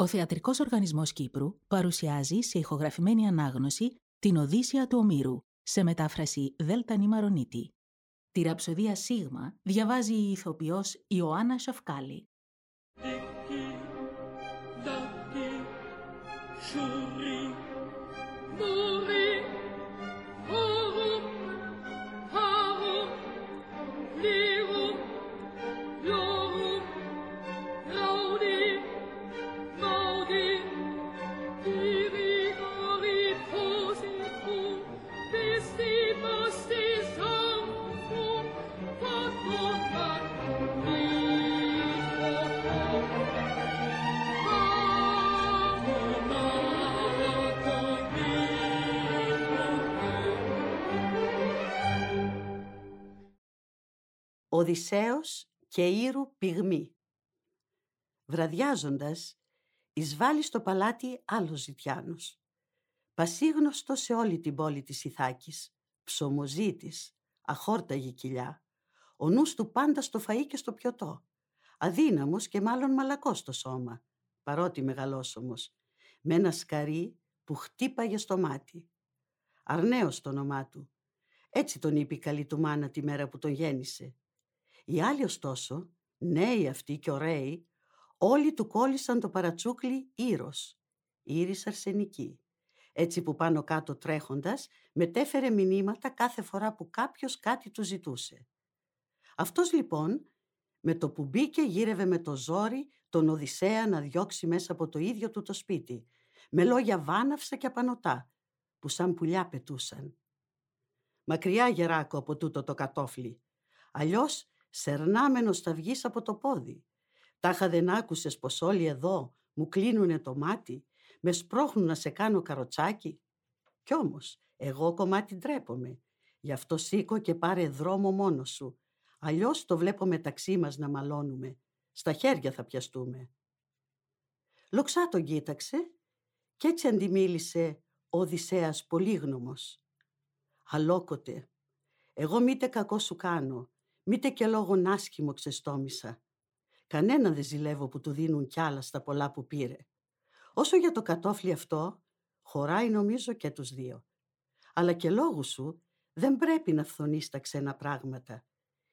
Ο Θεατρικός Οργανισμός Κύπρου παρουσιάζει σε ηχογραφημένη ανάγνωση την Οδύσσια του Ομήρου σε μετάφραση Δέλτα Νημαρονίτη. Τη ραψοδία Σίγμα διαβάζει η ηθοποιός Ιωάννα Σοφκάλη. Οδυσσέος και Ήρου πυγμή. Βραδιάζοντας, εισβάλλει στο παλάτι άλλος ζητιάνος. Πασίγνωστο σε όλη την πόλη της Ιθάκης, ψωμοζήτης, αχόρταγη κοιλιά, ο νους του πάντα στο φαΐ και στο πιωτό, αδύναμος και μάλλον μαλακός στο σώμα, παρότι μεγαλόσωμος, με ένα σκαρί που χτύπαγε στο μάτι. Αρνέος το όνομά του. Έτσι τον είπε η καλή του μάνα τη μέρα που τον γέννησε οι άλλοι ωστόσο, νέοι αυτοί και ωραίοι, όλοι του κόλλησαν το παρατσούκλι Ήρος, Ήρης αρσενική. Έτσι που πάνω κάτω τρέχοντας, μετέφερε μηνύματα κάθε φορά που κάποιος κάτι του ζητούσε. Αυτός λοιπόν, με το που μπήκε γύρευε με το ζόρι τον Οδυσσέα να διώξει μέσα από το ίδιο του το σπίτι, με λόγια βάναυσα και απανοτά, που σαν πουλιά πετούσαν. Μακριά γεράκο από τούτο το κατόφλι. Αλλιώς σερνάμενος θα βγεις από το πόδι. Τάχα δεν άκουσες πως όλοι εδώ μου κλείνουνε το μάτι, με σπρώχνουν να σε κάνω καροτσάκι. Κι όμως, εγώ κομμάτι ντρέπομαι. Γι' αυτό σήκω και πάρε δρόμο μόνος σου. Αλλιώς το βλέπω μεταξύ μας να μαλώνουμε. Στα χέρια θα πιαστούμε. Λοξά τον κοίταξε κι έτσι αντιμίλησε ο Οδυσσέας πολύγνωμος. Αλόκοτε, εγώ μήτε κακό σου κάνω, Μήτε και λόγω άσχημο ξεστόμησα. Κανένα δεν ζηλεύω που του δίνουν κι άλλα στα πολλά που πήρε. Όσο για το κατόφλι αυτό, χωράει νομίζω και τους δύο. Αλλά και λόγου σου δεν πρέπει να φθονείς τα ξένα πράγματα.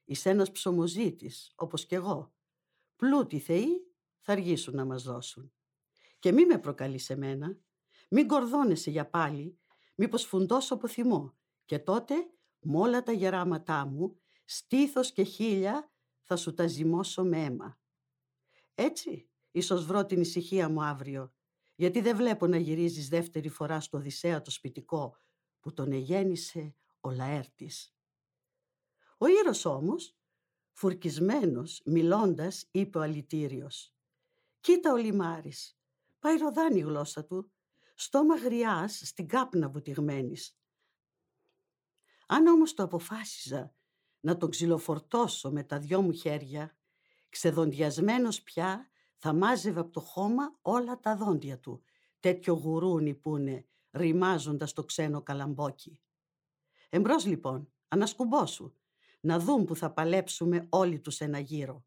Είσαι ένας ψωμοζήτης, όπως κι εγώ. Πλούτοι θεοί θα αργήσουν να μας δώσουν. Και μη με προκαλείς εμένα, μην κορδώνεσαι για πάλι, μήπως φουντώσω από θυμό. Και τότε, με όλα τα γεράματά μου, στήθος και χίλια θα σου τα ζυμώσω με αίμα. Έτσι, ίσως βρω την ησυχία μου αύριο, γιατί δεν βλέπω να γυρίζεις δεύτερη φορά στο Οδυσσέα το σπιτικό που τον εγέννησε ο Λαέρτης. Ο Ήρος όμως, φουρκισμένος, μιλώντας, είπε ο αλητήριος «Κοίτα ο Λιμάρης, πάει ροδάνει η γλώσσα του, στόμα γριάς στην κάπνα βουτυγμένης. Αν όμως το αποφάσιζα να τον ξυλοφορτώσω με τα δυο μου χέρια, ξεδοντιασμένος πια θα μάζευε από το χώμα όλα τα δόντια του, τέτοιο γουρούνι που είναι, ρημάζοντας το ξένο καλαμπόκι. Εμπρός λοιπόν, ανασκουμπόσου, να δουν που θα παλέψουμε όλοι τους ένα γύρο.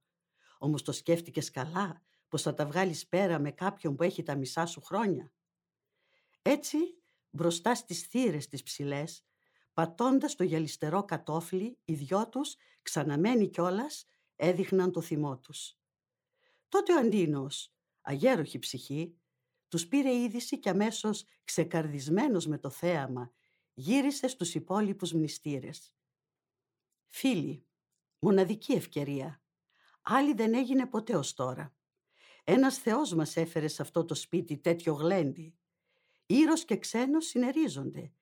Όμως το σκέφτηκες καλά, πως θα τα βγάλεις πέρα με κάποιον που έχει τα μισά σου χρόνια; Έτσι, μπροστά στις θύρες τις ψηλές, Πατώντας το γυαλιστερό κατόφλι, οι δυο τους, ξαναμένοι κιόλας, έδειχναν το θυμό τους. Τότε ο Αντίνος, αγέροχη ψυχή, τους πήρε είδηση και αμέσως ξεκαρδισμένος με το θέαμα, γύρισε στους υπόλοιπους μνηστήρες. Φίλοι, μοναδική ευκαιρία. Άλλη δεν έγινε ποτέ ως τώρα. Ένας Θεός μας έφερε σε αυτό το σπίτι τέτοιο γλέντι. Ήρος και ξένος συνερίζονται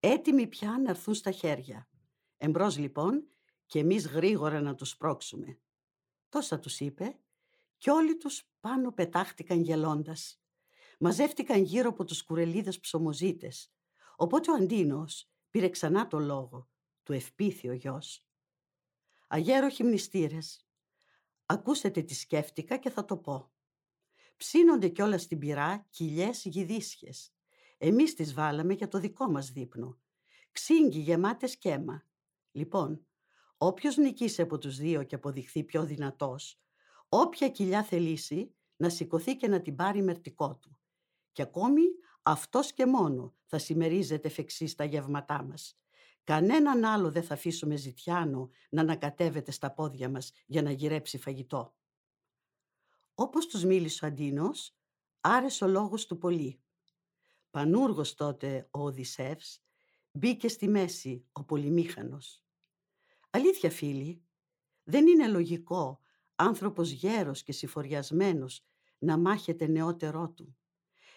έτοιμοι πια να έρθουν στα χέρια. Εμπρός λοιπόν και εμείς γρήγορα να τους πρόξουμε. Τόσα τους είπε και όλοι τους πάνω πετάχτηκαν γελώντας. Μαζεύτηκαν γύρω από τους κουρελίδες ψωμοζήτες. Οπότε ο Αντίνος πήρε ξανά το λόγο, του ευπήθη ο γιος. Αγέροχοι μνηστήρες, ακούσετε τι σκέφτηκα και θα το πω. Ψήνονται κιόλας στην πυρά κοιλιές γυδίσχες. Εμείς τις βάλαμε για το δικό μας δείπνο. Ξύγκι γεμάτες σκέμα. Λοιπόν, όποιος νικήσει από τους δύο και αποδειχθεί πιο δυνατός, όποια κοιλιά θελήσει, να σηκωθεί και να την πάρει μερτικό του. Και ακόμη αυτός και μόνο θα συμμερίζεται εφ' τα γεύματά μας. Κανέναν άλλο δεν θα αφήσουμε ζητιάνο να ανακατεύεται στα πόδια μας για να γυρέψει φαγητό. Όπως τους μίλησε ο Αντίνος, άρεσε ο λόγος του πολύ. Πανούργος τότε ο Οδυσσεύς, μπήκε στη μέση ο πολυμήχανος. Αλήθεια φίλοι, δεν είναι λογικό άνθρωπος γέρος και συφοριασμένος να μάχεται νεότερό του.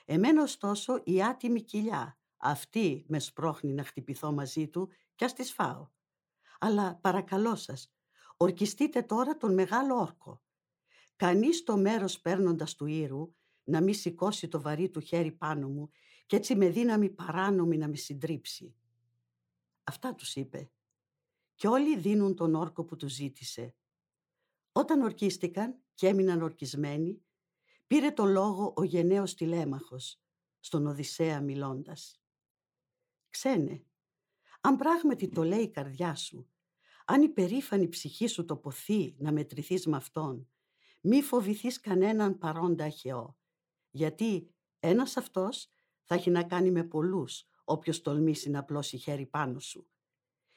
Εμένα ωστόσο η άτιμη κοιλιά, αυτή με σπρώχνει να χτυπηθώ μαζί του και ας τις φάω. Αλλά παρακαλώ σας, ορκιστείτε τώρα τον μεγάλο όρκο. Κανείς το μέρος παίρνοντας του ήρου να μη σηκώσει το βαρύ του χέρι πάνω μου και έτσι με δύναμη παράνομη να με συντρίψει. Αυτά τους είπε. Και όλοι δίνουν τον όρκο που τους ζήτησε. Όταν ορκίστηκαν και έμειναν ορκισμένοι, πήρε το λόγο ο γενναίος τηλέμαχος, στον Οδυσσέα μιλώντας. «Ξένε, αν πράγματι το λέει η καρδιά σου, αν η περήφανη ψυχή σου το ποθεί να μετρηθείς με αυτόν, μη φοβηθείς κανέναν παρόντα αχαιό, γιατί ένας αυτός θα έχει να κάνει με πολλούς, όποιος τολμήσει να απλώσει χέρι πάνω σου.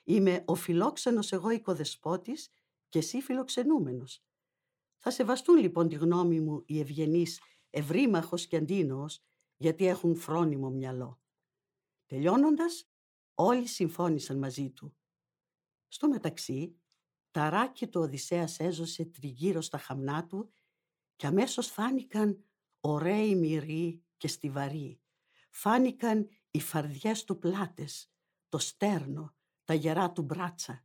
Είμαι ο φιλόξενος εγώ οικοδεσπότης και εσύ φιλοξενούμενος. Θα σεβαστούν λοιπόν τη γνώμη μου οι ευγενείς ευρύμαχος και αντίνος, γιατί έχουν φρόνιμο μυαλό. Τελειώνοντας, όλοι συμφώνησαν μαζί του. Στο μεταξύ, ταράκι του Οδυσσέας έζωσε τριγύρω στα χαμνά του και αμέσως φάνηκαν ωραίοι μυροί και στιβαροί. Φάνηκαν οι φαρδιές του πλάτες, το στέρνο, τα γερά του μπράτσα.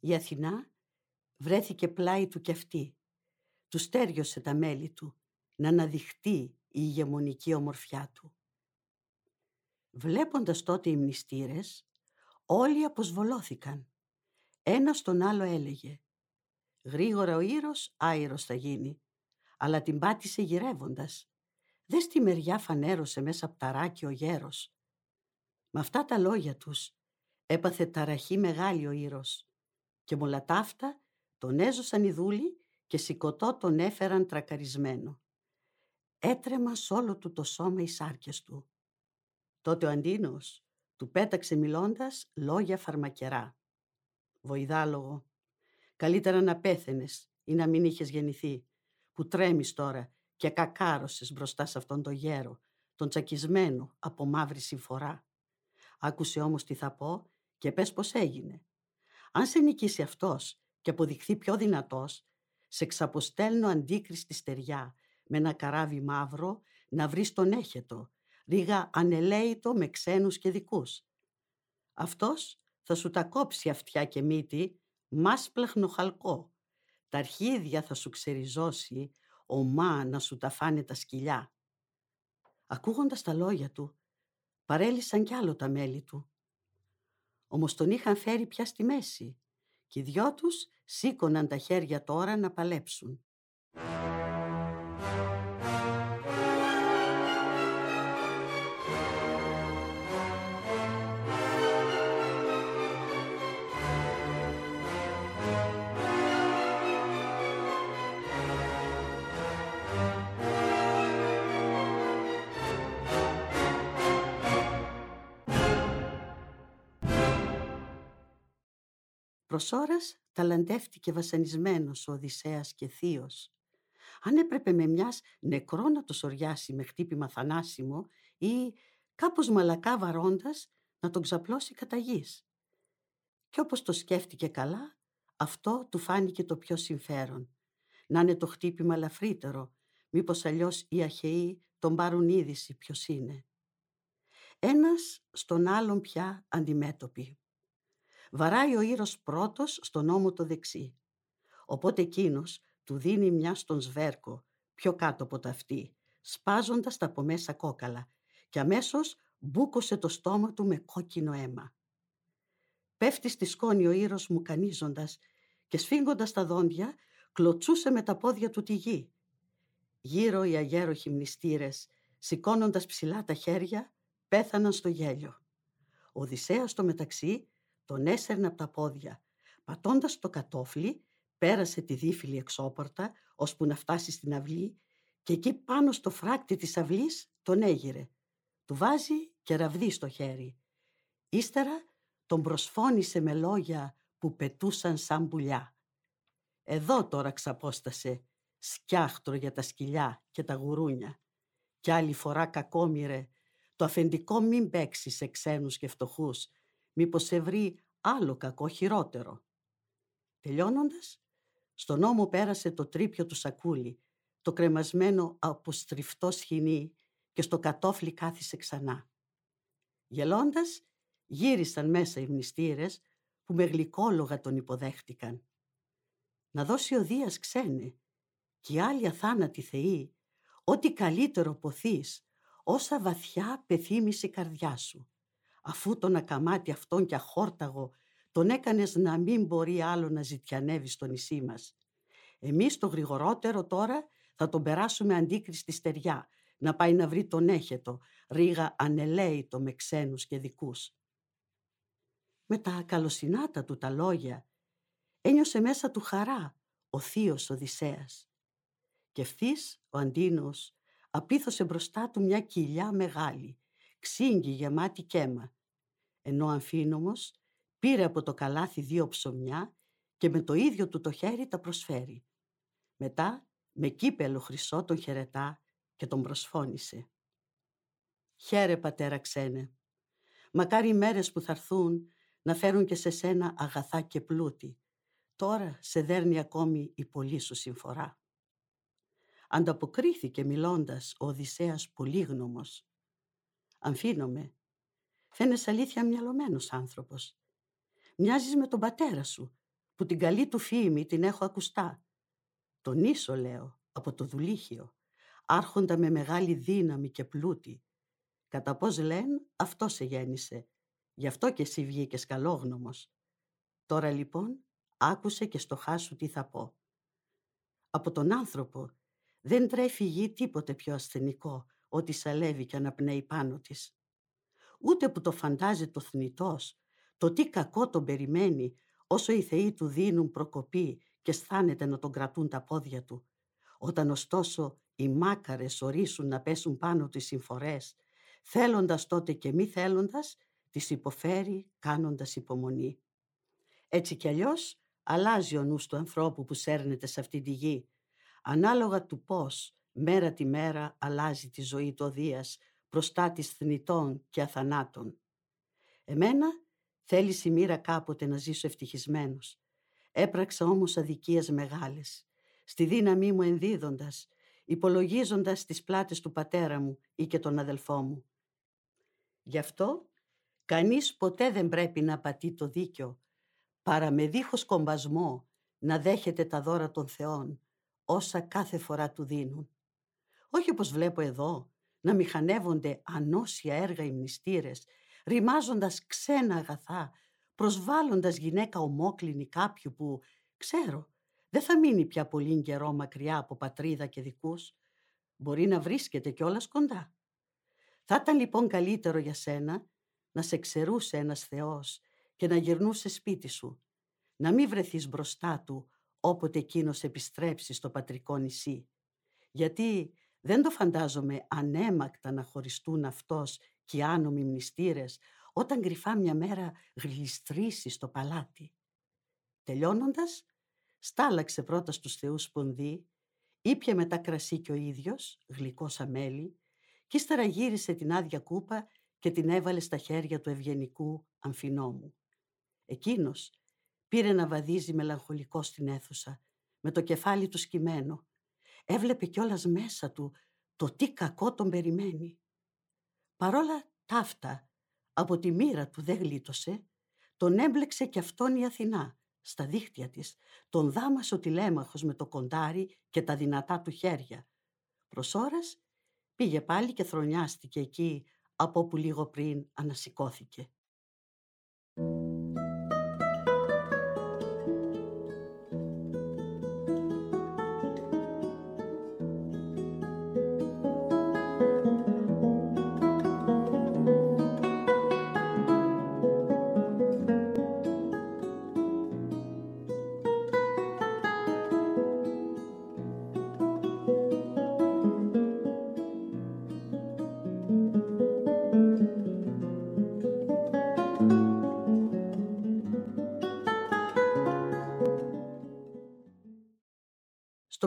Η Αθηνά βρέθηκε πλάι του κι αυτή. Του στέριωσε τα μέλη του να αναδειχτεί η ηγεμονική ομορφιά του. Βλέποντας τότε οι μνηστήρες, όλοι αποσβολώθηκαν. Ένας στον άλλο έλεγε «Γρήγορα ο ήρος άειρος θα γίνει», αλλά την πάτησε γυρεύοντας. Δες στη μεριά φανέρωσε μέσα από τα ράκι ο γέρος. Με αυτά τα λόγια τους έπαθε ταραχή μεγάλη ο ήρος και μολα ταύτα τον έζωσαν οι δούλοι και σηκωτό τον έφεραν τρακαρισμένο. Έτρεμα σ' όλο του το σώμα οι σάρκες του. Τότε ο Αντίνος του πέταξε μιλώντας λόγια φαρμακερά. Βοηδάλογο, καλύτερα να πέθαινες ή να μην είχες γεννηθεί, που τρέμεις τώρα και κακάρωσες μπροστά σε αυτόν τον γέρο, τον τσακισμένο από μαύρη συμφορά. Άκουσε όμως τι θα πω και πες πως έγινε. Αν σε νικήσει αυτός και αποδειχθεί πιο δυνατός, σε ξαποστέλνω αντίκριστη στεριά με ένα καράβι μαύρο να βρεις τον έχετο, ρίγα ανελαίητο με ξένους και δικούς. Αυτός θα σου τα κόψει αυτιά και μύτη, μάσπλαχνο χαλκό. Τα αρχίδια θα σου ξεριζώσει, ομά να σου τα φάνε τα σκυλιά. Ακούγοντας τα λόγια του, παρέλυσαν κι άλλο τα μέλη του. Όμως τον είχαν φέρει πια στη μέση και οι δυο τους σήκωναν τα χέρια τώρα να παλέψουν. Προς ώρας ταλαντεύτηκε βασανισμένος ο Οδυσσέας και θείος. Αν έπρεπε με μιας νεκρό να το σοριάσει με χτύπημα θανάσιμο ή κάπως μαλακά βαρώντας να τον ξαπλώσει κατά γης. Και όπως το σκέφτηκε καλά, αυτό του φάνηκε το πιο συμφέρον. Να είναι το χτύπημα ελαφρύτερο, μήπως αλλιώς οι αχαιοί τον πάρουν είδηση ποιος είναι. Ένας στον άλλον πια αντιμέτωποι. Βαράει ο Ήρος πρώτος στον ώμο το δεξί. Οπότε εκείνος του δίνει μια στον σβέρκο, πιο κάτω από τα αυτή, σπάζοντας τα από μέσα κόκαλα και αμέσως μπούκωσε το στόμα του με κόκκινο αίμα. Πέφτει στη σκόνη ο Ήρος μου κανίζοντας και σφίγγοντας τα δόντια κλωτσούσε με τα πόδια του τη γη. Γύρω οι αγέροχοι μνηστήρες, σηκώνοντας ψηλά τα χέρια, πέθαναν στο γέλιο. Ο Οδυσσέας στο μεταξύ τον έσερνε από τα πόδια. Πατώντας το κατόφλι, πέρασε τη δίφυλη εξώπορτα, ώσπου να φτάσει στην αυλή και εκεί πάνω στο φράκτη της αυλής τον έγειρε. Του βάζει και ραβδί στο χέρι. Ύστερα τον προσφώνησε με λόγια που πετούσαν σαν πουλιά. Εδώ τώρα ξαπόστασε, σκιάχτρο για τα σκυλιά και τα γουρούνια. Κι άλλη φορά κακόμοιρε, το αφεντικό μην παίξει σε ξένους και φτωχούς, μήπως σε βρει άλλο κακό χειρότερο. Τελειώνοντας, στον ώμο πέρασε το τρίπιο του σακούλι, το κρεμασμένο από στριφτό σχοινί και στο κατόφλι κάθισε ξανά. Γελώντας, γύρισαν μέσα οι μνηστήρες που με γλυκόλογα τον υποδέχτηκαν. Να δώσει ο Δίας ξένε και οι άλλοι αθάνατοι θεοί, ό,τι καλύτερο ποθείς, όσα βαθιά πεθύμησε η καρδιά σου. Αφού τον ακαμάτι αυτόν και αχόρταγο τον έκανες να μην μπορεί άλλο να ζητιανεύει στο νησί μας. Εμείς το γρηγορότερο τώρα θα τον περάσουμε αντίκριστη στεριά, να πάει να βρει τον έχετο, ρίγα ανελαίητο με ξένους και δικούς. Με τα καλοσυνάτα του τα λόγια ένιωσε μέσα του χαρά ο θείος Οδυσσέας. Και ευθύς ο Αντίνος απίθωσε μπροστά του μια κοιλιά μεγάλη, ξύγκη γεμάτη κέμα, ενώ ο Αμφίνομος πήρε από το καλάθι δύο ψωμιά και με το ίδιο του το χέρι τα προσφέρει. Μετά με κύπελο χρυσό τον χαιρετά και τον προσφώνησε. «Χαίρε πατέρα ξένε, μακάρι οι μέρες που θα έρθουν να φέρουν και σε σένα αγαθά και πλούτη. Τώρα σε δέρνει ακόμη η πολύ σου συμφορά. Ανταποκρίθηκε μιλώντας ο Οδυσσέας πολύγνωμος. Αμφίνομαι, φαίνεσαι αλήθεια μυαλωμένος άνθρωπος. Μοιάζεις με τον πατέρα σου, που την καλή του φήμη την έχω ακουστά. Τον ίσο, λέω, από το δουλίχιο, άρχοντα με μεγάλη δύναμη και πλούτη. Κατά πώς λένε, αυτό σε γέννησε Γι' αυτό και εσύ βγήκες καλόγνωμος. Τώρα λοιπόν άκουσε και στο χάσου τι θα πω. Από τον άνθρωπο δεν τρέφει γη τίποτε πιο ασθενικό ότι σαλεύει και αναπνέει πάνω της. Ούτε που το φαντάζει το θνητός, το τι κακό τον περιμένει όσο οι θεοί του δίνουν προκοπή και αισθάνεται να τον κρατούν τα πόδια του. Όταν ωστόσο οι μάκαρες ορίσουν να πέσουν πάνω τις συμφορές, θέλοντας τότε και μη θέλοντας, τις υποφέρει κάνοντας υπομονή. Έτσι κι αλλιώς αλλάζει ο νους του ανθρώπου που σέρνεται σε αυτή τη γη, ανάλογα του πώς μέρα τη μέρα αλλάζει τη ζωή του Δίας μπροστά της θνητών και αθανάτων. Εμένα θέλει η μοίρα κάποτε να ζήσω ευτυχισμένος. Έπραξα όμως αδικίες μεγάλες, στη δύναμή μου ενδίδοντας, υπολογίζοντας τις πλάτες του πατέρα μου ή και τον αδελφό μου. Γι' αυτό Κανείς ποτέ δεν πρέπει να πατεί το δίκιο, παρά με δίχως κομπασμό να δέχεται τα δώρα των θεών, όσα κάθε φορά του δίνουν. Όχι όπως βλέπω εδώ, να μηχανεύονται ανώσια έργα οι μνηστήρες, ρημάζοντας ξένα αγαθά, προσβάλλοντας γυναίκα ομόκλινη κάποιου που, ξέρω, δεν θα μείνει πια πολύ καιρό μακριά από πατρίδα και δικούς. Μπορεί να βρίσκεται κιόλας κοντά. Θα ήταν λοιπόν καλύτερο για σένα να σε ξερούσε ένας Θεός και να γυρνούσε σπίτι σου, να μην βρεθείς μπροστά του όποτε εκείνος επιστρέψει στο πατρικό νησί. Γιατί δεν το φαντάζομαι ανέμακτα να χωριστούν αυτός και οι άνομοι μνηστήρες όταν κρυφά μια μέρα γλιστρήσει στο παλάτι. Τελειώνοντας, στάλαξε πρώτα στους θεούς σπονδί, ήπια μετά κρασί και ο ίδιος, γλυκό σαν μέλι, κι ύστερα γύρισε την άδεια κούπα και την έβαλε στα χέρια του ευγενικού αμφινόμου. Εκείνος πήρε να βαδίζει μελαγχολικό στην αίθουσα, με το κεφάλι του σκυμμένο. Έβλεπε κιόλας μέσα του το τι κακό τον περιμένει. Παρόλα ταύτα, από τη μοίρα του δεν γλίτωσε, τον έμπλεξε κι αυτόν η Αθηνά, στα δίχτυα της, τον δάμασε ο τηλέμαχος με το κοντάρι και τα δυνατά του χέρια. Προς ώρας πήγε πάλι και θρονιάστηκε εκεί από όπου λίγο πριν ανασηκώθηκε.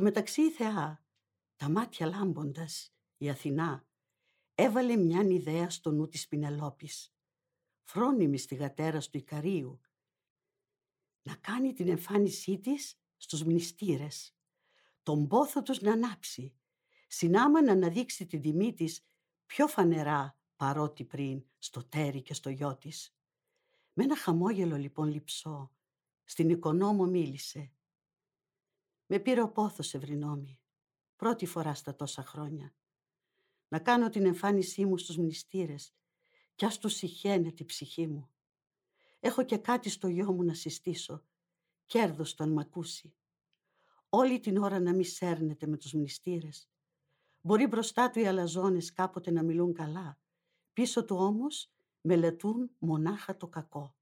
Στο μεταξύ η Θεά, τα μάτια λάμποντας, η Αθηνά, έβαλε μιαν ιδέα στο νου της Πινελόπης, φρόνιμη στη γατέρα του Ικαρίου, να κάνει την εμφάνισή της στους μνηστήρες, τον πόθο τους να ανάψει, συνάμα να αναδείξει την τιμή της πιο φανερά παρότι πριν στο τέρι και στο γιο της. Με ένα χαμόγελο λοιπόν λυψό, στην οικονόμο μίλησε. Με πήρε ο πόθος Ευρυνόμη, πρώτη φορά στα τόσα χρόνια. Να κάνω την εμφάνισή μου στους μνηστήρες κι ας τους συχαίνε τη ψυχή μου. Έχω και κάτι στο γιο μου να συστήσω, κέρδος το αν μ' ακούσει. Όλη την ώρα να μη σέρνεται με τους μνηστήρες. Μπορεί μπροστά του οι αλαζόνες κάποτε να μιλούν καλά, πίσω του όμως μελετούν μονάχα το κακό.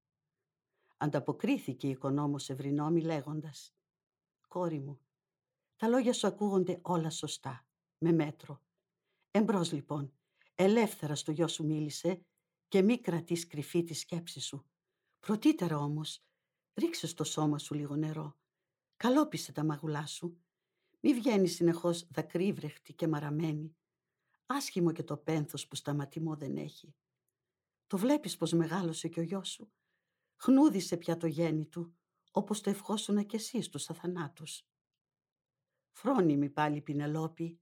Ανταποκρίθηκε η οικονόμος Ευρυνόμη λέγοντας «Κόρη μου, τα λόγια σου ακούγονται όλα σωστά, με μέτρο. Εμπρός λοιπόν, ελεύθερα στο γιο σου μίλησε και μη κρατείς κρυφή τη σκέψη σου. Πρωτύτερα όμως, ρίξε στο σώμα σου λίγο νερό. Καλόπισε τα μαγουλά σου. Μη βγαίνεις συνεχώς δακρύβρεχτη και μαραμένη. Άσχημο και το πένθος που σταματημό δεν έχει. Το βλέπεις πως μεγάλωσε και ο γιος σου. Χνούδισε πια το γέννη του, όπως το ευχόσουνα κι εσύ στους αθανάτους. Φρόνιμη πάλι η Πινελόπη,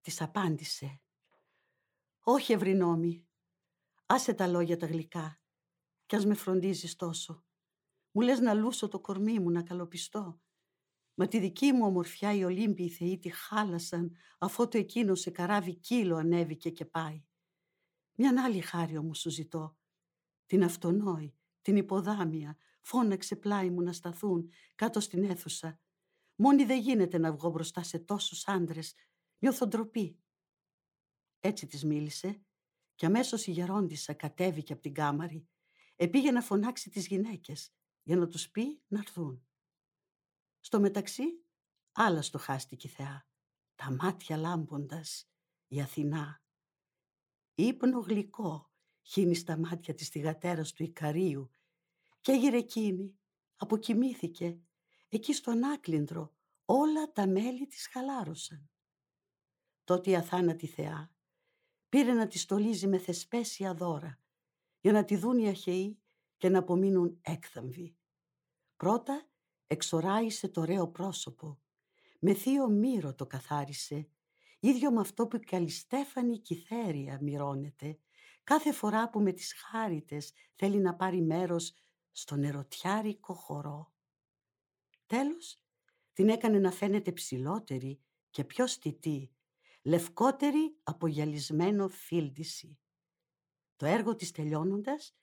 της απάντησε. «Όχι, Ευρυνόμη, άσε τα λόγια τα γλυκά κι ας με φροντίζεις τόσο. Μου λες να λούσω το κορμί μου, να καλοπιστώ. Μα τη δική μου ομορφιά οι Ολύμπιοι θεοί τη χάλασαν αφού το εκείνο σε καράβι κύλο ανέβηκε και πάει. Μια άλλη χάρη όμως σου ζητώ. Την αυτονόη, την υποδάμια, φώναξε πλάι μου να σταθούν κάτω στην αίθουσα. Μόνη δεν γίνεται να βγω μπροστά σε τόσους άντρες. Νιώθω ντροπή. Έτσι της μίλησε και αμέσως η γερόντισσα κατέβηκε από την κάμαρη. Επήγε να φωνάξει τις γυναίκες για να τους πει να έρθουν. Στο μεταξύ, άλλα στοχάστηκε η Θεά. Τα μάτια λάμποντας, η Αθηνά. Ήπνο γλυκό χύνει στα μάτια της θυγατέρας του Ικαρίου και έγειρε εκείνη, αποκοιμήθηκε. Εκεί στον άκλυντρο όλα τα μέλη της χαλάρωσαν. Τότε η αθάνατη θεά πήρε να τη στολίζει με θεσπέσια δώρα για να τη δουν οι αχαιοί και να απομείνουν έκθαμβοι. Πρώτα εξοράισε το ωραίο πρόσωπο, με θείο μύρο το καθάρισε, ίδιο με αυτό που η καλυστέφανη κυθέρια μυρώνεται, κάθε φορά που με τις χάριτες θέλει να πάρει μέρος στον ερωτιάρικο χορό. Τέλος, την έκανε να φαίνεται ψηλότερη και πιο στιτή, λευκότερη από γυαλισμένο φίλτιση. Το έργο της τελειώνοντας,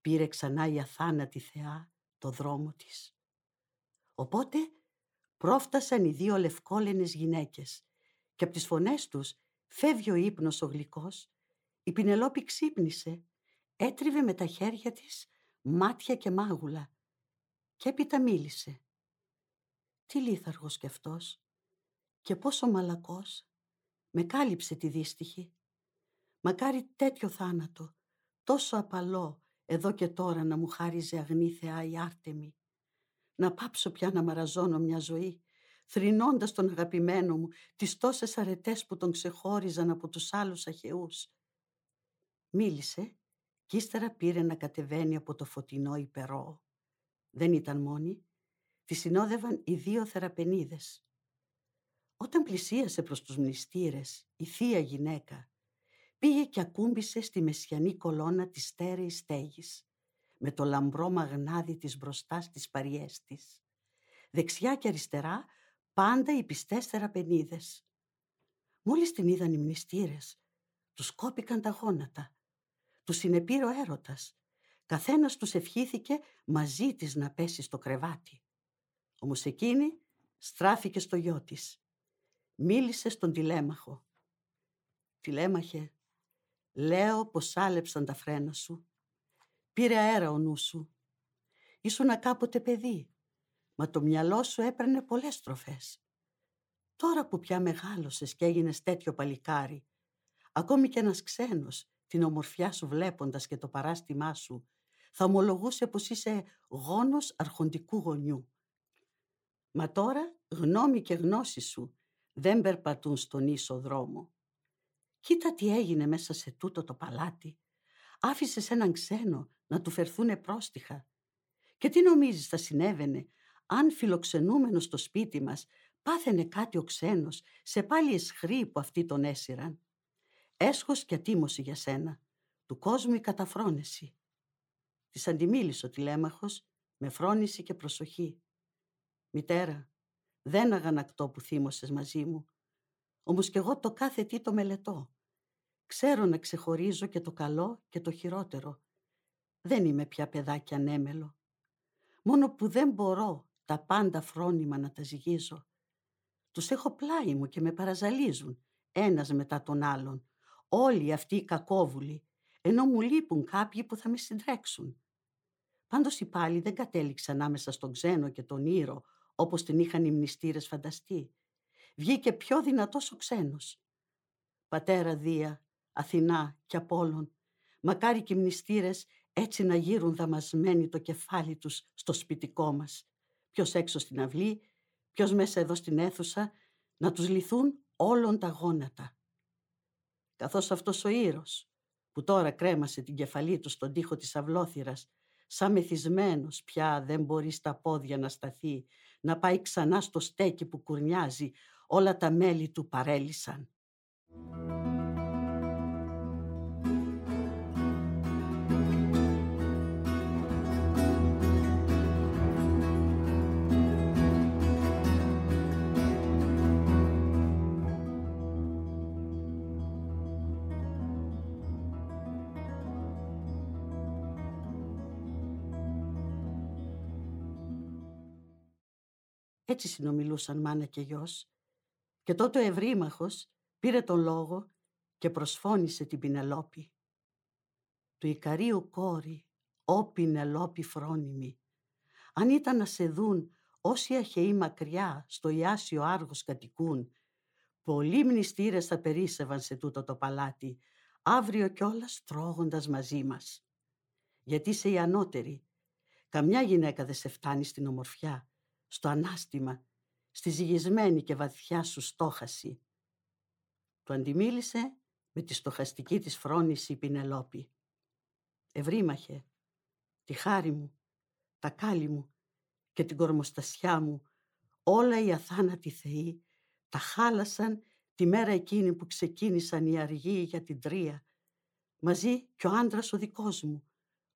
πήρε ξανά η αθάνατη θεά το δρόμο της. Οπότε πρόφτασαν οι δύο λευκόλενες γυναίκες και από τις φωνές τους φεύγει ο ύπνος ο γλυκός. Η Πινελόπη ξύπνησε, έτριβε με τα χέρια της μάτια και μάγουλα και έπειτα μίλησε. Τι λίθαργος κι αυτός και πόσο μαλακός με κάλυψε τη δύστιχη. Μακάρι τέτοιο θάνατο, τόσο απαλό εδώ και τώρα να μου χάριζε αγνή θεά η Άρτεμη να πάψω πια να μαραζώνω μια ζωή, θρυνώντας τον αγαπημένο μου τις τόσες αρετές που τον ξεχώριζαν από τους άλλους αχαιούς. Μίλησε κι ύστερα πήρε να κατεβαίνει από το φωτεινό υπερό. Δεν ήταν μόνη, τη συνόδευαν οι δύο θεραπενίδες. Όταν πλησίασε προς τους μνηστήρες, η θεία γυναίκα πήγε και ακούμπησε στη μεσιανή κολόνα της στέρεης στέγης με το λαμπρό μαγνάδι της μπροστά στις παριές της. Δεξιά και αριστερά πάντα οι πιστές θεραπενίδες. Μόλις την είδαν οι μνηστήρες, τους κόπηκαν τα γόνατα. Τους συνεπήρε ο έρωτας. Καθένας τους ευχήθηκε μαζί της να πέσει στο κρεβάτι. Όμως εκείνη στράφηκε στο γιο της. Μίλησε στον τηλέμαχο. «Τηλέμαχε, λέω πως άλεψαν τα φρένα σου Πήρε αέρα ο νους σου. Ήσουνα κάποτε παιδί, μα το μυαλό σου έπαιρνε πολλές στροφές. Τώρα που πια μεγάλωσες και έγινες τέτοιο παλικάρι, ακόμη κι ένας ξένος, την ομορφιά σου βλέποντας και το παράστημά σου, θα ομολογούσε πως είσαι γόνος αρχοντικού γονιού. Μα τώρα γνώμη και γνώση σου δεν περπατούν στον ίσο δρόμο. Κοίτα τι έγινε μέσα σε τούτο το παλάτι. Άφησες έναν ξένο να του φερθούν πρόστιχα. Και τι νομίζεις θα συνέβαινε αν φιλοξενούμενος στο σπίτι μας πάθαινε κάτι ο ξένος σε πάλι εσχρή που αυτοί τον έσυραν. Έσχος και ατίμωση για σένα, του κόσμου η καταφρόνηση. Της αντιμίλησε ο τηλέμαχος με φρόνηση και προσοχή. «Μητέρα, δεν αγανακτώ που θύμωσες μαζί μου, όμως κι εγώ το κάθε τι το μελετώ. Ξέρω να ξεχωρίζω και το καλό και το χειρότερο. Δεν είμαι πια παιδάκι ανέμελο. Μόνο που δεν μπορώ τα πάντα φρόνημα να τα ζυγίζω. Τους έχω πλάι μου και με παραζαλίζουν, ένας μετά τον άλλον. Όλοι αυτοί οι κακόβουλοι, ενώ μου λείπουν κάποιοι που θα με συντρέξουν. Πάντως οι πάλι δεν κατέληξαν ανάμεσα στον ξένο και τον ήρο, όπως την είχαν οι μνηστήρες φανταστεί. Βγήκε πιο δυνατός ο ξένος. Πατέρα Δία, Αθηνά και Απόλλων, μακάρι και οι μνηστήρες έτσι να γύρουν δαμασμένοι το κεφάλι τους στο σπιτικό μας. Ποιος έξω στην αυλή, ποιος μέσα εδώ στην αίθουσα, να τους λυθούν όλων τα γόνατα. Καθώς αυτός ο ήρος, που τώρα κρέμασε την κεφαλή του στον τοίχο της αυλόθυρας, σαν μεθυσμένος πια δεν μπορεί στα πόδια να σταθεί, να πάει ξανά στο στέκι που κουρνιάζει, όλα τα μέλη του παρέλυσαν. Έτσι συνομιλούσαν μάνα και γιος. Και τότε ο ευρύμαχος πήρε τον λόγο και προσφώνησε την Πινελόπη. Του Ικαρίου κόρη, ó Πινελόπη φρόνιμη, αν ήταν να σε δουν όσοι αχαιοί μακριά στο Ιάσιο Άργος κατοικούν, πολλοί μνηστήρες θα περίσευαν σε τούτο το παλάτι, αύριο κιόλας τρώγοντας μαζί μας. Γιατί είσαι η ανώτερη. Καμιά γυναίκα δεν σε φτάνει στην ομορφιά στο ανάστημα, στη ζυγισμένη και βαθιά σου στόχαση. Του αντιμίλησε με τη στοχαστική της φρόνηση η Πινελόπη. Ευρύμαχε, τη χάρη μου, τα κάλλη μου και την κορμοστασιά μου, όλα οι αθάνατοι θεοί τα χάλασαν τη μέρα εκείνη που ξεκίνησαν οι αργοί για την τρία, μαζί και ο άντρας ο δικός μου,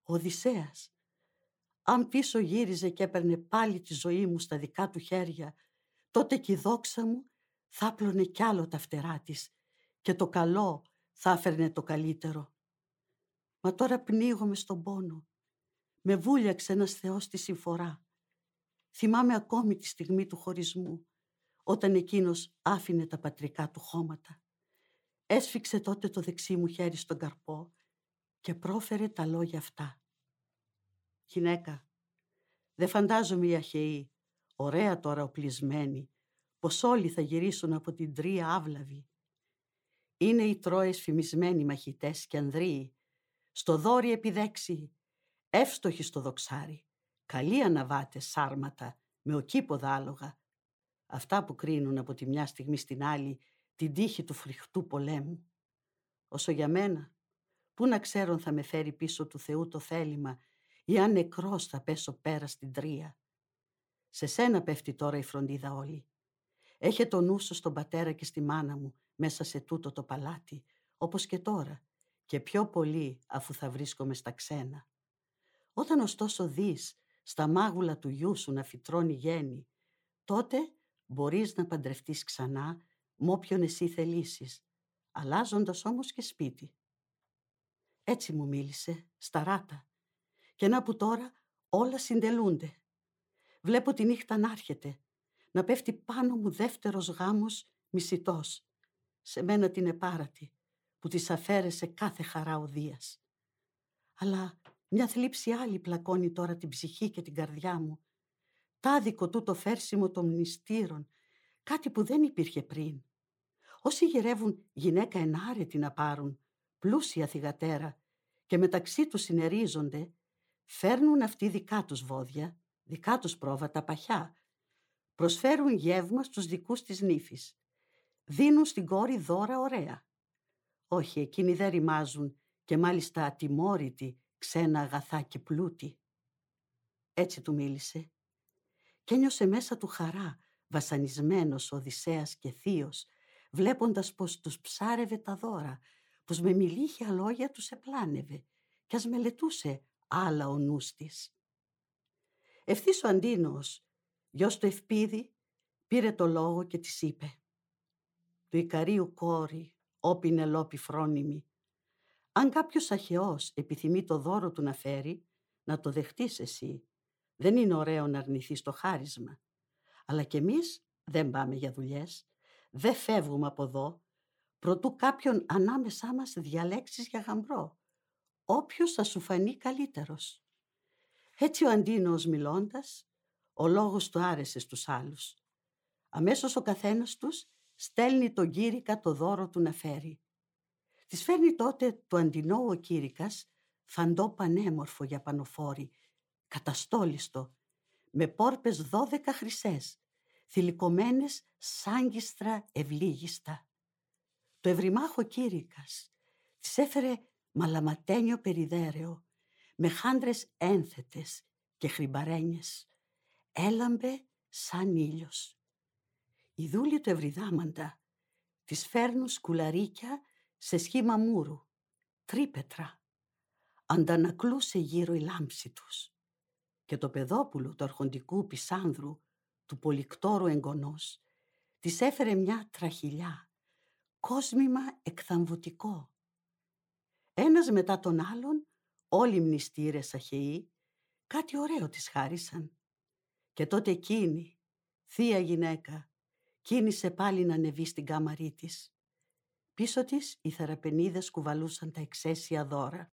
ο Οδυσσέας, αν πίσω γύριζε και έπαιρνε πάλι τη ζωή μου στα δικά του χέρια, τότε και η δόξα μου θα άπλωνε κι άλλο τα φτερά της και το καλό θα έφερνε το καλύτερο. Μα τώρα πνίγομαι στον πόνο. Με βούλιαξε ένας Θεός τη συμφορά. Θυμάμαι ακόμη τη στιγμή του χωρισμού, όταν εκείνος άφηνε τα πατρικά του χώματα. Έσφιξε τότε το δεξί μου χέρι στον καρπό και πρόφερε τα λόγια αυτά. Γυναίκα, δεν φαντάζομαι οι αχαιοί, ωραία τώρα οπλισμένοι, πως όλοι θα γυρίσουν από την τρία άβλαβη. Είναι οι Τρόες φημισμένοι μαχητές και ανδρείοι, στο δόρι επιδέξει, εύστοχοι στο δοξάρι, καλοί αναβάτες σάρματα, με οκίποδα άλογα. Αυτά που κρίνουν από τη μια στιγμή στην άλλη την τύχη του φρικτού πολέμου. Όσο για μένα, πού να ξέρουν θα με φέρει πίσω του Θεού το θέλημα ή αν νεκρός θα πέσω πέρα στην τρία. Σε σένα πέφτει τώρα η φροντίδα όλη. Έχε το νου σου στον πατέρα και στη μάνα μου μέσα σε τούτο το παλάτι, όπως και τώρα, και πιο πολύ αφού θα βρίσκομαι στα ξένα. Όταν ωστόσο δεις στα μάγουλα του γιού σου να φυτρώνει γέννη, τότε μπορείς να παντρευτείς ξανά με όποιον εσύ θελήσεις, αλλάζοντας όμως και σπίτι. Έτσι μου μίλησε, σταράτα, και να που τώρα όλα συντελούνται. Βλέπω τη νύχτα να έρχεται, να πέφτει πάνω μου δεύτερος γάμος μισητός. Σε μένα την επάρατη, που της αφαίρεσε κάθε χαρά ο Δίας. Αλλά μια θλίψη άλλη πλακώνει τώρα την ψυχή και την καρδιά μου. Τάδικο τούτο φέρσιμο των μνηστήρων, κάτι που δεν υπήρχε πριν. Όσοι γυρεύουν γυναίκα ενάρετη να πάρουν, πλούσια θυγατέρα, και μεταξύ τους συνερίζονται, Φέρνουν αυτοί δικά τους βόδια, δικά τους πρόβατα παχιά. Προσφέρουν γεύμα στους δικούς της νύφης. Δίνουν στην κόρη δώρα ωραία. Όχι, εκείνοι δεν ρημάζουν και μάλιστα ατιμόρυτοι ξένα αγαθά και πλούτη. Έτσι του μίλησε και ένιωσε μέσα του χαρά, βασανισμένος Οδυσσέας και θείος, βλέποντας πως τους ψάρευε τα δώρα, πως με μιλήχια λόγια τους επλάνευε και ας μελετούσε άλλα ο νους της. Ευθύς ο Αντίνος, γιος του Ευπίδη, πήρε το λόγο και της είπε «Του Ικαρίου κόρη, όπινε λόπι φρόνιμη, αν κάποιος αχαιός επιθυμεί το δώρο του να φέρει, να το δεχτείς εσύ. Δεν είναι ωραίο να αρνηθείς το χάρισμα. Αλλά κι εμείς δεν πάμε για δουλειές. Δεν φεύγουμε από εδώ. Προτού κάποιον ανάμεσά μας διαλέξεις για γαμπρό. Όποιος θα σου φανεί καλύτερος. Έτσι ο Αντίνος μιλώντας, ο λόγος του άρεσε στους άλλους. Αμέσως ο καθένας τους στέλνει τον Κύρικα το δώρο του να φέρει. Της φέρνει τότε το αντινό ο Κήρυκας, φαντό πανέμορφο για πανοφόρη, καταστόλιστο, με πόρπες δώδεκα χρυσές, θηλυκωμένες σάγκιστρα ευλίγιστα. Το ευρυμάχο Κήρυκας της έφερε μαλαματένιο περιδέρεο, με χάντρες ένθετες και χρυμπαρένιες. Έλαμπε σαν ήλιος. Οι δούλοι του Ευρυδάμαντα τις φέρνουν σκουλαρίκια σε σχήμα μούρου, τρίπετρα. Αντανακλούσε γύρω η λάμψη τους. Και το παιδόπουλο του αρχοντικού Πισάνδρου, του πολυκτόρου εγγονός, της έφερε μια τραχυλιά, κόσμημα εκθαμβωτικό. Ένας μετά τον άλλον, όλοι μνηστήρες αχαιοί, κάτι ωραίο της χάρισαν. Και τότε εκείνη, θεία γυναίκα, κίνησε πάλι να ανεβεί στην κάμαρή της. Πίσω της οι θεραπενίδες κουβαλούσαν τα εξαίσια δώρα.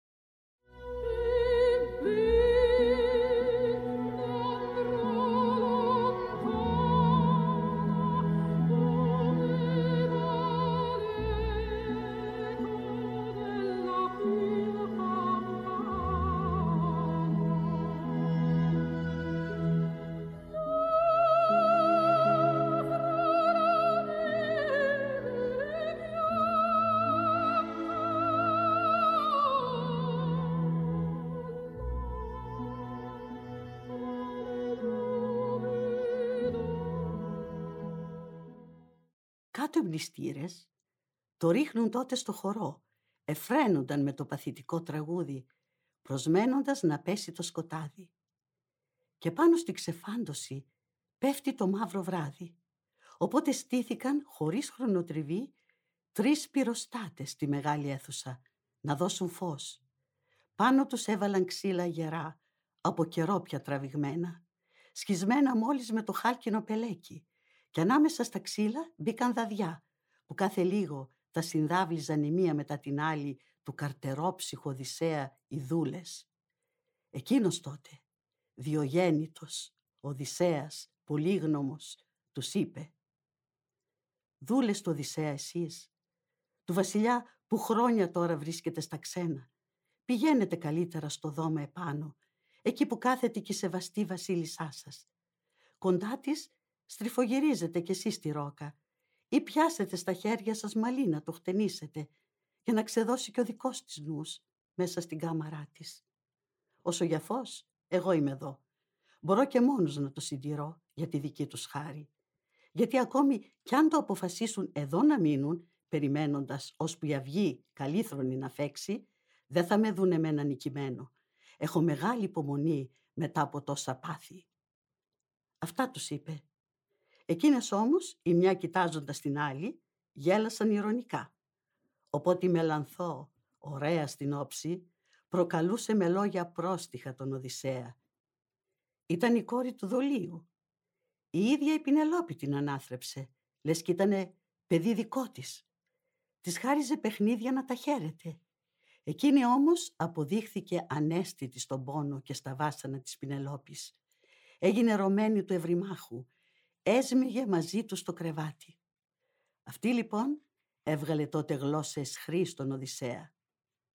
Κάτω εμπνηστήρες, το ρίχνουν τότε στο χορό, εφραίνονταν με το παθητικό τραγούδι, προσμένοντας να πέσει το σκοτάδι. Και πάνω στη ξεφάντωση πέφτει το μαύρο βράδυ. Οπότε στήθηκαν, χωρίς χρονοτριβή, τρεις πυροστάτες στη μεγάλη αίθουσα, να δώσουν φως. Πάνω τους έβαλαν ξύλα γερά, από καιρό πια τραβηγμένα, σχισμένα μόλις με το χάλκινο πελέκι, και ανάμεσα στα ξύλα μπήκαν δαδιά, που κάθε λίγο τα συνδάβλιζαν η μία μετά την άλλη του καρτερόψυχου Οδυσσέα οι δούλες. Εκείνος τότε, διογέννητος, Οδυσσέας, πολύγνωμος, τους είπε «Δούλες του Οδυσσέα εσείς, του βασιλιά που χρόνια τώρα βρίσκεται στα ξένα. Πηγαίνετε καλύτερα στο δώμα επάνω, εκεί που κάθεται και η σεβαστή βασίλισσά σας. Κοντά της στριφογυρίζετε κι εσείς τη ρόκα ή πιάσετε στα χέρια σας μαλλί να το χτενίσετε για να ξεδώσει και ο δικός της νους μέσα στην κάμαρά της. Όσο για φως, εγώ είμαι εδώ. Μπορώ και μόνος να το συντηρώ για τη δική τους χάρη. Γιατί ακόμη κι αν το αποφασίσουν εδώ να μείνουν, περιμένοντας ώσπου η αυγή καλήθρονη να φέξει, δεν θα με δουν εμένα νικημένο. Έχω μεγάλη υπομονή μετά από τόσα πάθη. Αυτά τους είπε Εκείνες όμως, η μια κοιτάζοντας την άλλη, γέλασαν ηρωνικά. Οπότε η Μελανθό, ωραία στην όψη, προκαλούσε με λόγια πρόστιχα τον Οδυσσέα. Ήταν η κόρη του Δολίου. Η ίδια η Πινελόπη την ανάθρεψε, λες κι ήτανε παιδί δικό της. Της χάριζε παιχνίδια να τα χαίρεται. Εκείνη όμως αποδείχθηκε ανέστητη στον πόνο και στα βάσανα της Πινελόπης. Έγινε ρωμένη του ευρυμάχου έσμιγε μαζί του στο κρεβάτι. Αυτή λοιπόν έβγαλε τότε γλώσσα εσχρή στον Οδυσσέα.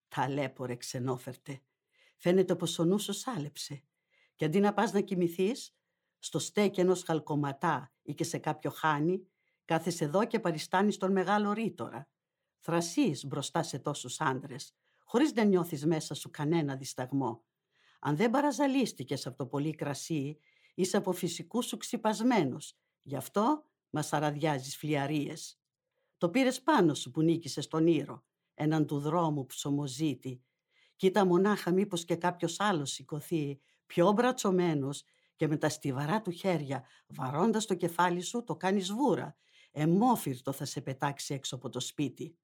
Ταλέπορε ξενόφερτε. Φαίνεται πως ο νους σου σάλεψε. Και αντί να πας να κοιμηθείς, στο στέκενος χαλκοματά ή και σε κάποιο χάνι, κάθεσαι εδώ και παριστάνεις τον μεγάλο ρήτορα. Θρασείς μπροστά σε τόσους άντρες, χωρίς να νιώθεις μέσα σου κανένα δισταγμό. Αν δεν παραζαλίστηκες από το πολύ κρασί, είσαι από φυσικούς σου ξυπασμένος. Γι' αυτό μας αραδιάζεις φλιαρίες. Το πήρες πάνω σου που νίκησες τον Ήρο, έναν του δρόμου ψωμοζήτη. Κοίτα μονάχα μήπως και κάποιος άλλος σηκωθεί, πιο μπρατσωμένος και με τα στιβαρά του χέρια, βαρώντας το κεφάλι σου, το κάνεις βούρα. Εμόφυρτο θα σε πετάξει έξω από το σπίτι.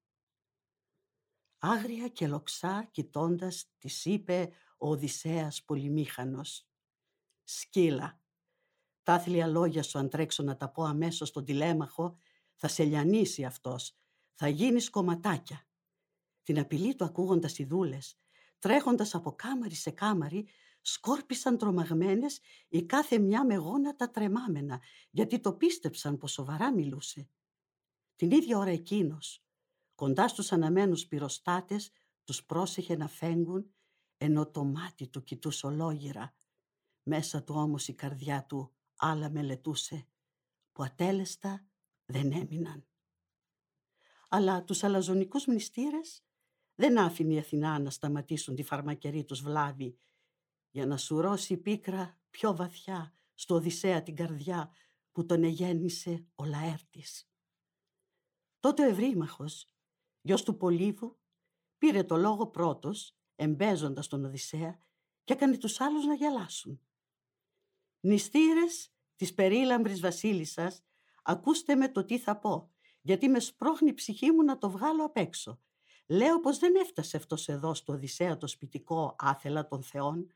Άγρια και λοξά κοιτώντας της είπε ο Οδυσσέας πολυμήχανος. «Σκύλα, τα άθλια λόγια σου αν τρέξω να τα πω αμέσως στον τηλέμαχο, θα σε λιανίσει αυτός, θα γίνεις κομματάκια». Την απειλή του ακούγοντας οι δούλες, τρέχοντας από κάμαρη σε κάμαρη, σκόρπισαν τρομαγμένες η κάθε μια με γόνατα τρεμάμενα, γιατί το πίστεψαν πως σοβαρά μιλούσε. Την ίδια ώρα εκείνος, κοντά στους αναμένους πυροστάτες, τους πρόσεχε να φέγγουν, ενώ το μάτι του κοιτούσε ολόγυρα. Μέσα του όμως η καρδιά του άλλα μελετούσε, που ατέλεστα δεν έμειναν. Αλλά τους αλαζονικούς μνηστήρες δεν άφηνε η Αθηνά να σταματήσουν τη φαρμακερή τους βλάβη για να σουρώσει πίκρα πιο βαθιά στο Οδυσσέα την καρδιά που τον εγέννησε ο Λαέρτης. Τότε ο Ευρύμαχος, γιος του Πολύβου, πήρε το λόγο πρώτος, εμπέζοντας τον Οδυσσέα και έκανε τους άλλους να γελάσουν. «Νηστήρες της περίλαμπρης βασίλισσας, ακούστε με το τι θα πω, γιατί με σπρώχνει η ψυχή μου να το βγάλω απ' έξω. Λέω πως δεν έφτασε αυτός εδώ στο Οδυσσέα το σπιτικό άθελα των θεών,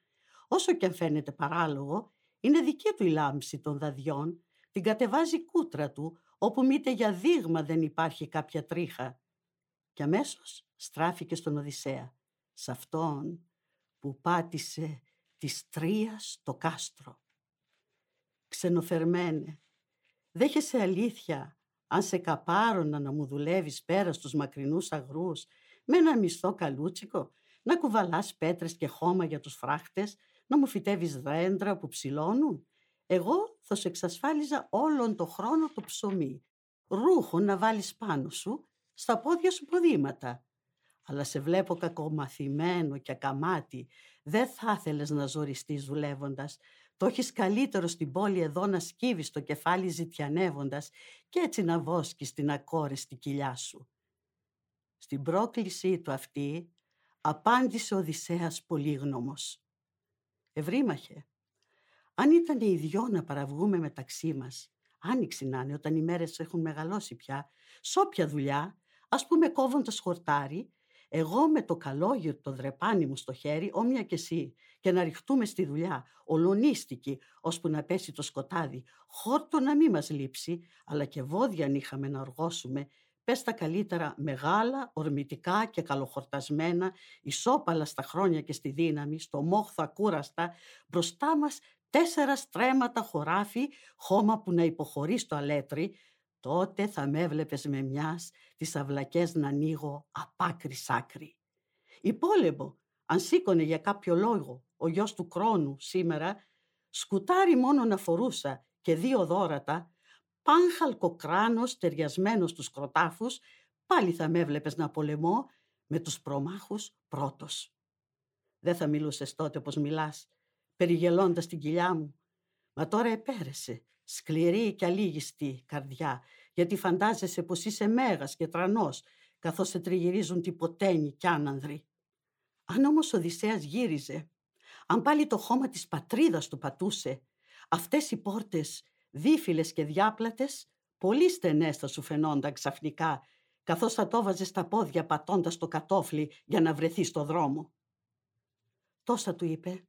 Όσο και αν φαίνεται παράλογο, είναι δική του η λάμψη των δαδιών, την κατεβάζει κούτρα του, όπου μήτε για δείγμα δεν υπάρχει κάποια τρίχα. Και αμέσως στράφηκε στον Οδυσσέα, σε αυτόν που πάτησε της τρίας το κάστρο. Ξενοφερμένε, δέχεσαι αλήθεια αν σε καπάρωνα να μου δουλεύεις πέρα στους μακρινούς αγρούς με ένα μισθό καλούτσικο, να κουβαλάς πέτρες και χώμα για τους φράχτες, να μου φυτεύεις δέντρα που ψηλώνουν; Εγώ θα σου εξασφάλιζα όλον το χρόνο το ψωμί. Ρούχο να βάλεις πάνω σου, στα πόδια σου ποδήματα. Αλλά σε βλέπω κακομαθημένο και ακαμάτι. Δεν θα ήθελες να ζοριστείς δουλεύοντας. Το έχεις καλύτερο στην πόλη εδώ να σκύβεις το κεφάλι ζητιανεύοντας και έτσι να βόσκεις την ακόρεστη κοιλιά σου. Στην πρόκλησή του αυτή απάντησε ο Οδυσσέας πολύγνωμος. Ευρύμαχε, αν ήταν οι δυο να παραβγούμε μεταξύ μας, άνοιξη να είναι όταν οι μέρες έχουν μεγαλώσει πια, σ' όποια δουλειά, ας πούμε κόβοντας χορτάρι, εγώ με το καλόγιο το δρεπάνι μου στο χέρι, όμοια και εσύ, και να ρηχτούμε στη δουλειά, ολονίστικη, ώσπου να πέσει το σκοτάδι, χόρτο να μην μας λείψει, αλλά και βόδια αν είχαμε να οργώσουμε, πες τα καλύτερα μεγάλα, ορμητικά και καλοχορτασμένα, ισόπαλα στα χρόνια και στη δύναμη, στο μόχθο ακούραστα, μπροστά μας τέσσερα στρέμματα χωράφι, χώμα που να υποχωρεί στο αλέτρι, τότε θα με έβλεπες με μιας τις αυλακές να ανοίγω απ' άκρη σ' άκρη. Υπόλεμο, αν σήκωνε για κάποιο λόγο ο γιος του Κρόνου σήμερα, σκουτάρι μόνο να φορούσα και δύο δόρατα, πάνχαλκο κράνος ταιριασμένος στους κροτάφους, πάλι θα με έβλεπες να πολεμώ με τους προμάχους πρώτος. Δεν θα μιλούσες τότε όπως μιλάς, περιγελώντας την κοιλιά μου. Μα τώρα επέρεσε, σκληρή και αλήγιστη καρδιά, γιατί φαντάζεσαι πως είσαι μέγας και τρανός, καθώς σε τριγυρίζουν τυποτένοι κι άνανδροι. Αν όμως ο Οδυσσέας γύριζε, αν πάλι το χώμα της πατρίδας του πατούσε, αυτές οι πόρτες δίφυλες και διάπλατες, πολύ στενές θα σου φαινόνταν ξαφνικά, καθώς θα το βάζες στα πόδια πατώντας το κατόφλι για να βρεθείς στο δρόμο. Τόσα του είπε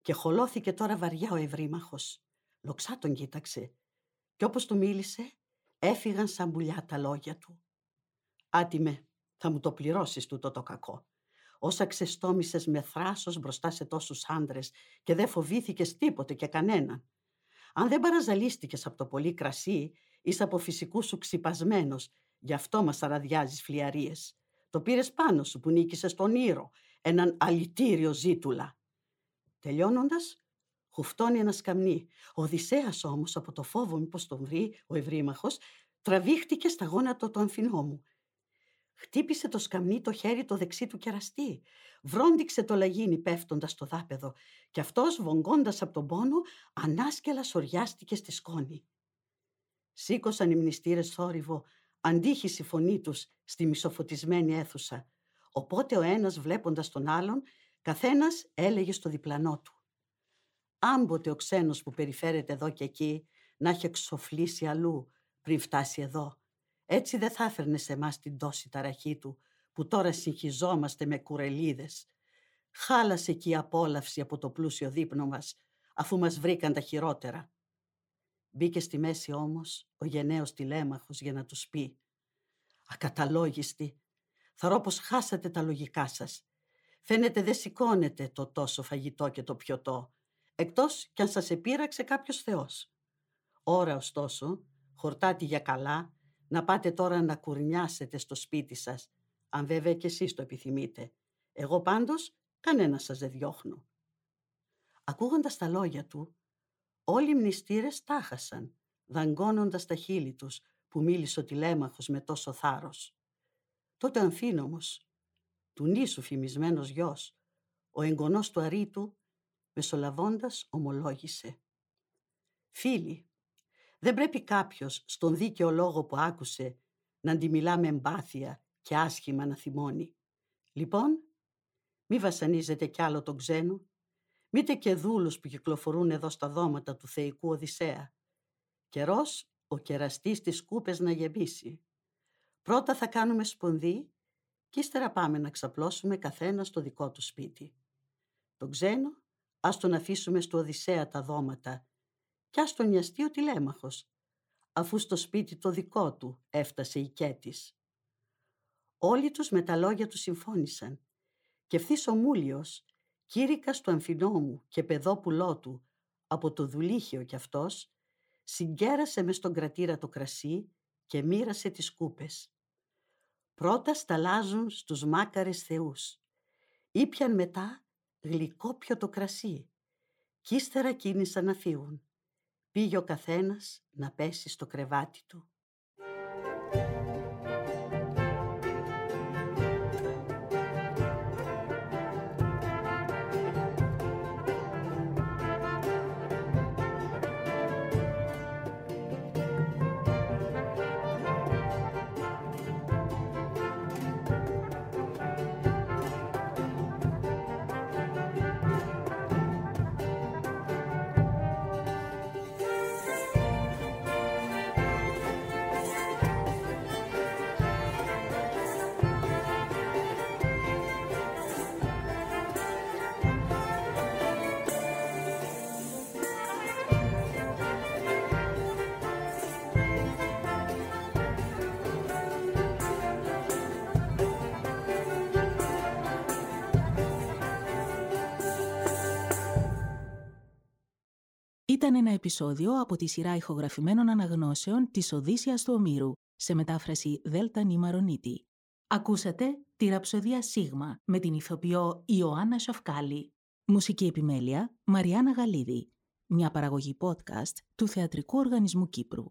και χολώθηκε τώρα βαριά ο ευρύμαχος. Λοξά τον κοίταξε και όπως του μίλησε έφυγαν σαν πουλιά τα λόγια του. «Άτιμε, θα μου το πληρώσεις τούτο το κακό. Όσα ξεστόμησες με θράσος μπροστά σε τόσους άντρες και δεν φοβήθηκες τίποτε και κανέναν. Αν δεν παραζαλίστηκες από το πολύ κρασί, είσαι από φυσικούς σου ξυπασμένος, γι' αυτό μας αραδιάζεις φλιαρίες. Το πήρες πάνω σου που νίκησες τον Ήρο, έναν αλητήριο ζήτουλα. Τελειώνοντας, Χουφτώνει ένα σκαμνί. Ο Οδυσσέας όμως από το φόβο μήπως τον βρει ο ευρύμαχος τραβήχτηκε στα γόνατα του αμφινόμου. Χτύπησε το σκαμνί το χέρι το δεξί του κεραστή. Βρόντιξε το λαγίνι πέφτοντας στο δάπεδο και αυτός βογγώντας από τον πόνο ανάσκελα σοριάστηκε στη σκόνη. Σήκωσαν οι μνηστήρες θόρυβο, αντίχησε η φωνή τους στη μισοφωτισμένη αίθουσα. Οπότε ο ένας βλέποντας τον άλλον, καθένας έλεγε στο διπλανό του. Άμποτε ο ξένος που περιφέρεται εδώ και εκεί να έχει εξοφλήσει αλλού πριν φτάσει εδώ. Έτσι δεν θα έφερνε σε εμάς την τόση ταραχή του που τώρα συγχυζόμαστε με κουρελίδες. Χάλασε εκεί η απόλαυση από το πλούσιο δείπνο μας αφού μας βρήκαν τα χειρότερα. Μπήκε στη μέση όμως ο γενναίος τηλέμαχος για να τους πει «Ακαταλόγιστη, ρω πως χάσατε τα λογικά σας. Φαίνεται δεν σηκώνετε το τόσο φαγητό και το πιωτό, εκτός κι αν σας επήραξε κάποιος θεός. Ώρα ωστόσο, χορτάτη για καλά, να πάτε τώρα να κουρνιάσετε στο σπίτι σας, αν βέβαια κι εσείς το επιθυμείτε. Εγώ πάντως κανένα σας δεν διώχνω. Ακούγοντας τα λόγια του, όλοι οι μνηστήρες τάχασαν, δαγκώνοντας τα χείλη τους που μίλησε ο τηλέμαχος με τόσο θάρρος. Τότε ο Αμφίνομος, του νήσου φημισμένος γιος, ο εγγονός του Αρίτου, μεσολαβώντας ομολόγησε. Φίλοι, δεν πρέπει κάποιος στον δίκαιο λόγο που άκουσε να αντιμιλά με εμπάθεια και άσχημα να θυμώνει. Λοιπόν, μη βασανίζετε κι άλλο τον ξένο, μήτε και δούλους που κυκλοφορούν εδώ στα δώματα του θεϊκού Οδυσσέα. Καιρός ο κεραστής τις κούπες να γεμίσει. Πρώτα θα κάνουμε σπονδί και ύστερα πάμε να ξαπλώσουμε καθένα στο δικό του σπίτι. Τον ξένο ας τον αφήσουμε στο Οδυσσέα τα δώματα κι ας τον νοιαστεί ο τηλέμαχος, αφού στο σπίτι το δικό του έφτασε η Κέτης. Όλοι τους με τα λόγια του συμφώνησαν και ευθύς ο Μούλιος, κήρυκας του αμφινόμου και παιδόπουλό του, από το δουλίχιο κι αυτός, συγκέρασε μες στον κρατήρα το κρασί και μοίρασε τις κούπες. Πρώτα σταλάζουν στους μάκαρες θεούς. Ήπιαν μετά γλυκό το κρασί κι ύστερα κίνησαν να φύγουν. Πήγε ο καθένας να πέσει στο κρεβάτι του. Ήταν ένα επεισόδιο από τη σειρά ηχογραφημένων αναγνώσεων της Οδύσσιας του Ομήρου, σε μετάφραση Δέλτα Νιμαρονίτη. Ακούσατε τη ραψοδία Σίγμα με την ηθοποιό Ιωάννα Σοφκάλη. Μουσική επιμέλεια Μαριάννα Γαλίδη. Μια παραγωγή podcast του Θεατρικού Οργανισμού Κύπρου.